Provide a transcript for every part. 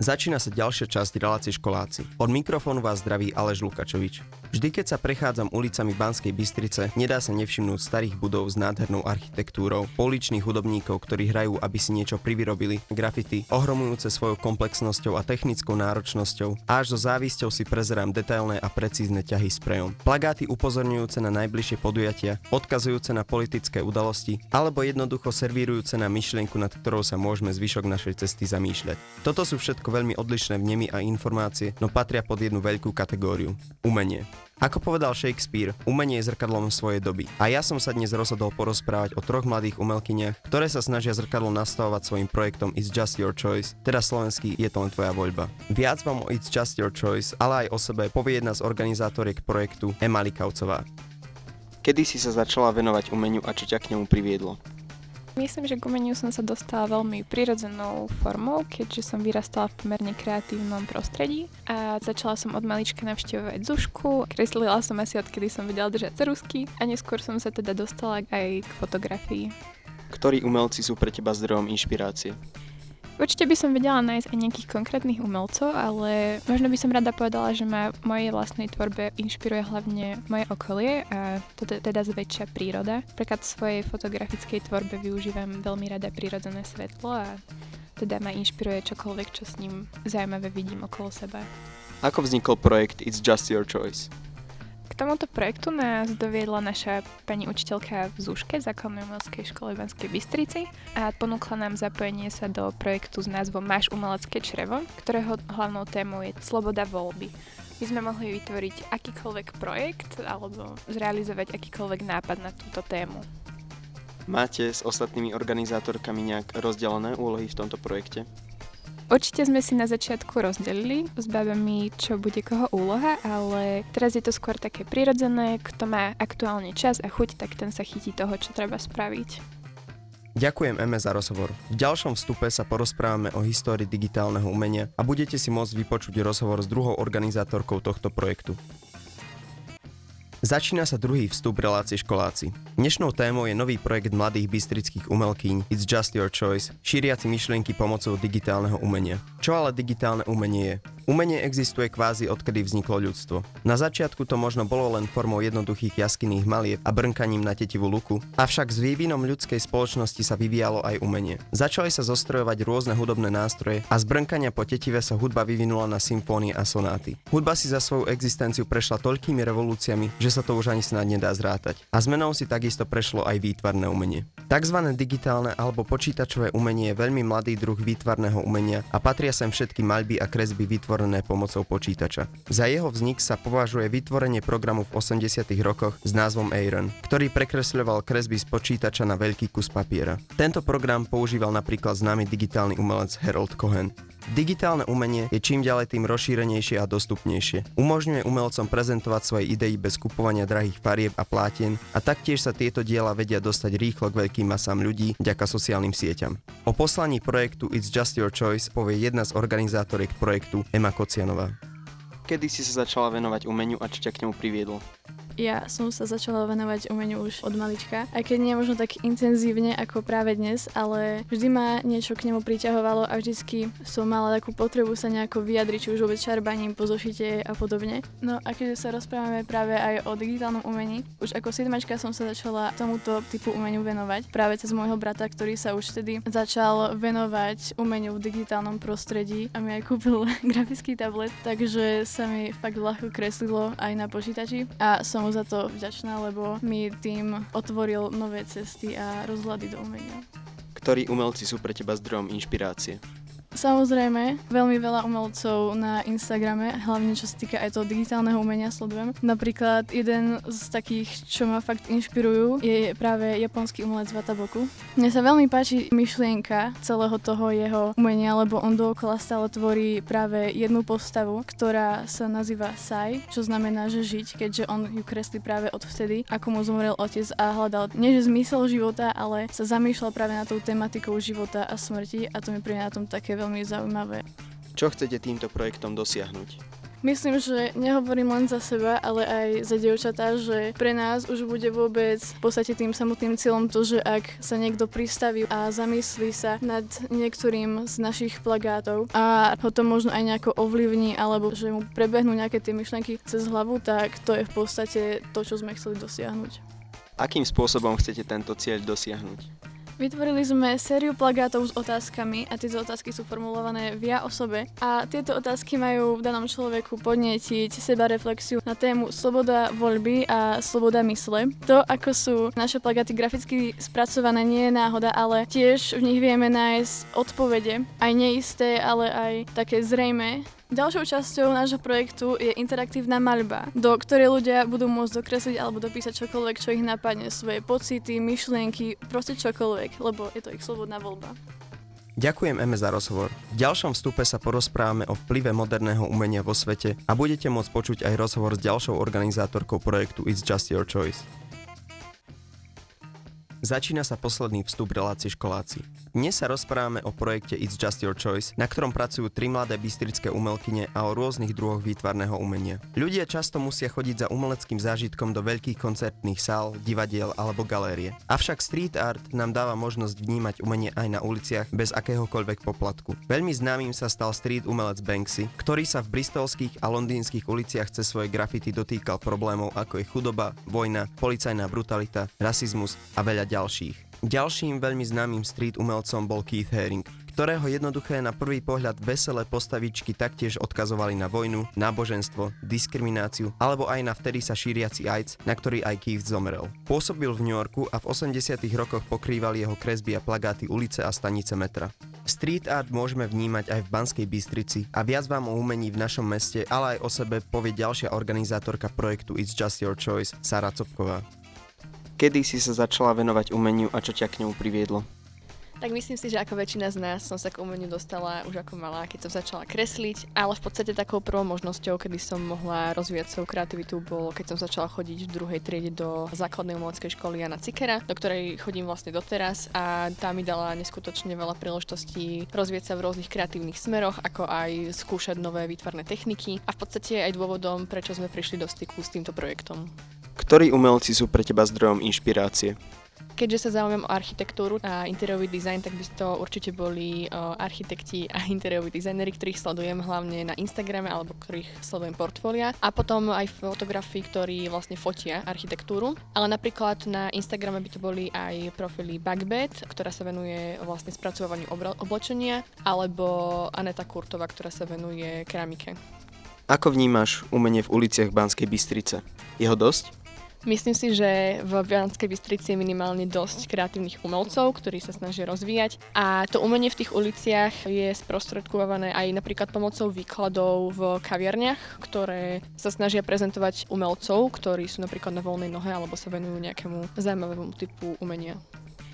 Začína sa ďalšia časť relácie školáci. Od mikrofónu vás zdraví Aleš Lukačovič. Vždy, keď sa prechádzam ulicami Banskej Bystrice, nedá sa nevšimnúť starých budov s nádhernou architektúrou, poličných hudobníkov, ktorí hrajú, aby si niečo privyrobili, grafity, ohromujúce svojou komplexnosťou a technickou náročnosťou, až so závisťou si prezerám detailné a precízne ťahy sprejom. Plagáty upozorňujúce na najbližšie podujatia, odkazujúce na politické udalosti, alebo jednoducho servírujúce na myšlienku, nad ktorou sa môžeme zvyšok našej cesty zamýšľať. Toto sú všetko veľmi odlišné vnemy a informácie, no patria pod jednu veľkú kategóriu. Umenie. Ako povedal Shakespeare, umenie je zrkadlom svojej doby. A ja som sa dnes rozhodol porozprávať o troch mladých umelkyniach, ktoré sa snažia zrkadlo nastavovať svojim projektom It's Just Your Choice, teda slovenský Je to len tvoja voľba. Viac vám o It's Just Your Choice, ale aj o sebe povie jedna z organizátoriek projektu Ema Likaucová. Kedy si sa začala venovať umeniu a čo ťa k nemu priviedlo? Myslím, že k umeniu som sa dostala veľmi prirodzenou formou, keďže som vyrastala v pomerne kreatívnom prostredí a začala som od malička navštevovať zušku, kreslila som asi odkedy som vedela držať cerusky a neskôr som sa teda dostala aj k fotografii. Ktorí umelci sú pre teba zdrojom inšpirácie? Určite by som vedela nájsť aj nejakých konkrétnych umelcov, ale možno by som rada povedala, že ma v mojej vlastnej tvorbe inšpiruje hlavne moje okolie a to teda zväčšia príroda. Napríklad v svojej fotografickej tvorbe využívam veľmi rada prírodzené svetlo a teda ma inšpiruje čokoľvek, čo s ním zaujímavé vidím okolo seba. Ako vznikol projekt It's Just Your Choice? Tomuto projektu nás doviedla naša pani učiteľka v Zúške, základnej umeleckej škole v Banskej Bystrici a ponúkla nám zapojenie sa do projektu s názvom Máš umelecké črevo, ktorého hlavnou témou je sloboda voľby. My sme mohli vytvoriť akýkoľvek projekt alebo zrealizovať akýkoľvek nápad na túto tému. Máte s ostatnými organizátorkami nejak rozdelené úlohy v tomto projekte? Určite sme si na začiatku rozdelili s babami, čo bude koho úloha, ale teraz je to skôr také prirodzené, kto má aktuálne čas a chuť, tak ten sa chytí toho, čo treba spraviť. Ďakujem Eme za rozhovor. V ďalšom vstupe sa porozprávame o histórii digitálneho umenia a budete si môcť vypočuť rozhovor s druhou organizátorkou tohto projektu. Začína sa druhý vstup relácie školáci. Dnešnou témou je nový projekt mladých bystrických umelkyň It's Just Your Choice, šíriaci myšlienky pomocou digitálneho umenia. Čo ale digitálne umenie je? Umenie existuje kvázi odkedy vzniklo ľudstvo. Na začiatku to možno bolo len formou jednoduchých jaskinných malieb a brnkaním na tetivú luku, avšak s vývinom ľudskej spoločnosti sa vyvíjalo aj umenie. Začali sa zostrojovať rôzne hudobné nástroje a z brnkania po tetive sa hudba vyvinula na symfónie a sonáty. Hudba si za svoju existenciu prešla toľkými revolúciami, že sa to už ani snad nedá zrátať. A zmenou si takisto prešlo aj výtvarné umenie. Takzvané digitálne alebo počítačové umenie je veľmi mladý druh výtvarného umenia a patria sem všetky maľby a kresby vytvorené pomocou počítača. Za jeho vznik sa považuje vytvorenie programu v 80. rokoch s názvom Aaron, ktorý prekresľoval kresby z počítača na veľký kus papiera. Tento program používal napríklad známy digitálny umelec Harold Cohen. Digitálne umenie je čím ďalej tým rozšírenejšie a dostupnejšie. Umožňuje umelcom prezentovať svoje idei bez kupovania drahých farieb a plátien a taktiež sa tieto diela vedia dostať rýchlo k veľkým masám ľudí vďaka sociálnym sieťam. O poslaní projektu It's Just Your Choice povie jedna z organizátoriek projektu Ema Kocianová. Kedy si sa začala venovať umeniu a čo ťa k nemu priviedlo? Ja som sa začala venovať umeniu už od malička, aj keď nie možno tak intenzívne ako práve dnes, ale vždy ma niečo k nemu priťahovalo a vždycky som mala takú potrebu sa nejako vyjadriť, či už vôbec šarbaním po a podobne. No a keďže sa rozprávame práve aj o digitálnom umení, už ako siedmačka som sa začala tomuto typu umeniu venovať, práve cez môjho brata, ktorý sa už vtedy začal venovať umeniu v digitálnom prostredí a mi aj kúpil grafický tablet, takže sa mi fakt ľahko kreslilo aj na počítači a som za to vďačná, lebo mi tým otvoril nové cesty a rozhľady do umenia. Ktorí umelci sú pre teba zdrojom inšpirácie? Samozrejme, veľmi veľa umelcov na Instagrame, hlavne čo sa týka aj toho digitálneho umenia sledujem. Napríklad jeden z takých, čo ma fakt inšpirujú, je práve japonský umelec Wataboku. Mne sa veľmi páči myšlienka celého toho jeho umenia, lebo on dookola stále tvorí práve jednu postavu, ktorá sa nazýva Sai, čo znamená, že žiť, keďže on ju kreslí práve od vtedy, ako mu zomrel otec a hľadal nie že zmysel života, ale sa zamýšľal práve na tou tematikou života a smrti a to mi príde na tom také veľmi zaujímavé. Čo chcete týmto projektom dosiahnuť? Myslím, že nehovorím len za seba, ale aj za dievčatá, že pre nás už bude vôbec v podstate tým samotným cieľom to, že ak sa niekto pristaví a zamyslí sa nad niektorým z našich plagátov a ho to možno aj nejako ovlivní, alebo že mu prebehnú nejaké tie myšlenky cez hlavu, tak to je v podstate to, čo sme chceli dosiahnuť. Akým spôsobom chcete tento cieľ dosiahnuť? Vytvorili sme sériu plagátov s otázkami a tieto otázky sú formulované v ja osobe a tieto otázky majú v danom človeku podnetiť seba reflexiu na tému sloboda voľby a sloboda mysle. To, ako sú naše plagáty graficky spracované, nie je náhoda, ale tiež v nich vieme nájsť odpovede, aj neisté, ale aj také zrejme Ďalšou časťou nášho projektu je interaktívna maľba, do ktorej ľudia budú môcť dokresliť alebo dopísať čokoľvek, čo ich napadne, svoje pocity, myšlienky, proste čokoľvek, lebo je to ich slobodná voľba. Ďakujem Eme za rozhovor. V ďalšom vstupe sa porozprávame o vplyve moderného umenia vo svete a budete môcť počuť aj rozhovor s ďalšou organizátorkou projektu It's Just Your Choice. Začína sa posledný vstup relácie školáci. Dnes sa rozprávame o projekte It's Just Your Choice, na ktorom pracujú tri mladé bystrické umelkyne a o rôznych druhoch výtvarného umenia. Ľudia často musia chodiť za umeleckým zážitkom do veľkých koncertných sál, divadiel alebo galérie. Avšak street art nám dáva možnosť vnímať umenie aj na uliciach bez akéhokoľvek poplatku. Veľmi známym sa stal street umelec Banksy, ktorý sa v bristolských a londýnskych uliciach cez svoje grafity dotýkal problémov ako je chudoba, vojna, policajná brutalita, rasizmus a veľa ďalších. Ďalším veľmi známym street umelcom bol Keith Haring, ktorého jednoduché na prvý pohľad veselé postavičky taktiež odkazovali na vojnu, náboženstvo, diskrimináciu alebo aj na vtedy sa šíriaci AIDS, na ktorý aj Keith zomrel. Pôsobil v New Yorku a v 80 rokoch pokrýval jeho kresby a plagáty ulice a stanice metra. Street art môžeme vnímať aj v Banskej Bystrici a viac vám o umení v našom meste, ale aj o sebe povie ďalšia organizátorka projektu It's Just Your Choice, Sara Copková. Kedy si sa začala venovať umeniu a čo ťa k nemu priviedlo? Tak myslím si, že ako väčšina z nás som sa k umeniu dostala už ako malá, keď som začala kresliť, ale v podstate takou prvou možnosťou, kedy som mohla rozvíjať svoju kreativitu, bolo keď som začala chodiť v druhej triede do základnej umeleckej školy Jana Cikera, do ktorej chodím vlastne doteraz a tá mi dala neskutočne veľa príležitostí rozvieť sa v rôznych kreatívnych smeroch, ako aj skúšať nové výtvarné techniky a v podstate aj dôvodom, prečo sme prišli do styku s týmto projektom. Ktorí umelci sú pre teba zdrojom inšpirácie? Keďže sa zaujímam o architektúru a interiérový dizajn, tak by to určite boli o, architekti a interiéroví dizajneri, ktorých sledujem hlavne na Instagrame alebo ktorých sledujem portfólia. A potom aj fotografi, ktorí vlastne fotia architektúru. Ale napríklad na Instagrame by to boli aj profily Bugbed, ktorá sa venuje vlastne spracovaniu oblečenia, alebo Aneta Kurtová, ktorá sa venuje keramike. Ako vnímaš umenie v uliciach Banskej Bystrice? Jeho dosť? Myslím si, že v Banskej Bystrici je minimálne dosť kreatívnych umelcov, ktorí sa snažia rozvíjať a to umenie v tých uliciach je sprostredkované aj napríklad pomocou výkladov v kaviarniach, ktoré sa snažia prezentovať umelcov, ktorí sú napríklad na voľnej nohe alebo sa venujú nejakému zaujímavému typu umenia.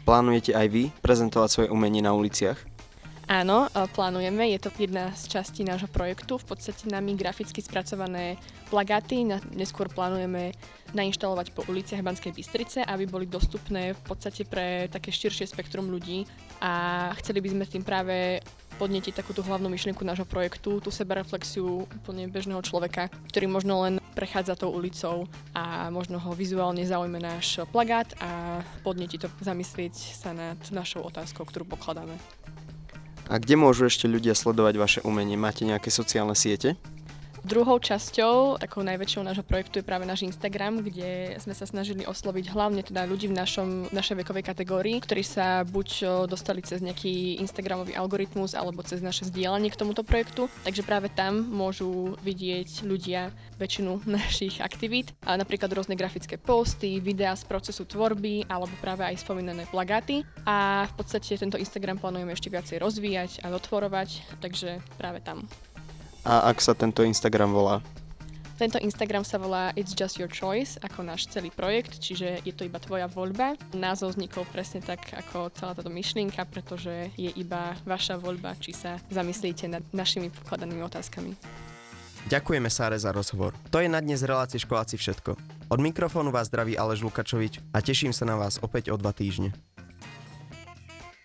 Plánujete aj vy prezentovať svoje umenie na uliciach? Áno, plánujeme, je to jedna z častí nášho projektu, v podstate nami graficky spracované plagáty, neskôr plánujeme nainštalovať po uliciach Banskej Bystrice, aby boli dostupné v podstate pre také širšie spektrum ľudí a chceli by sme tým práve podnetiť takúto hlavnú myšlienku nášho projektu, tú sebareflexiu úplne bežného človeka, ktorý možno len prechádza tou ulicou a možno ho vizuálne zaujme náš plagát a podneti to zamyslieť sa nad našou otázkou, ktorú pokladáme. A kde môžu ešte ľudia sledovať vaše umenie? Máte nejaké sociálne siete? Druhou časťou, takou najväčšou nášho projektu je práve náš Instagram, kde sme sa snažili osloviť hlavne teda ľudí v našom, našej vekovej kategórii, ktorí sa buď dostali cez nejaký Instagramový algoritmus alebo cez naše zdieľanie k tomuto projektu. Takže práve tam môžu vidieť ľudia väčšinu našich aktivít, a napríklad rôzne grafické posty, videá z procesu tvorby alebo práve aj spomínané plagáty. A v podstate tento Instagram plánujeme ešte viacej rozvíjať a otvorovať, takže práve tam. A ak sa tento Instagram volá? Tento Instagram sa volá It's Just Your Choice, ako náš celý projekt, čiže je to iba tvoja voľba. Názov vznikol presne tak, ako celá táto myšlienka, pretože je iba vaša voľba, či sa zamyslíte nad našimi pokladanými otázkami. Ďakujeme Sáre za rozhovor. To je na dnes relácie školáci všetko. Od mikrofónu vás zdraví Aleš Lukačovič a teším sa na vás opäť o dva týždne.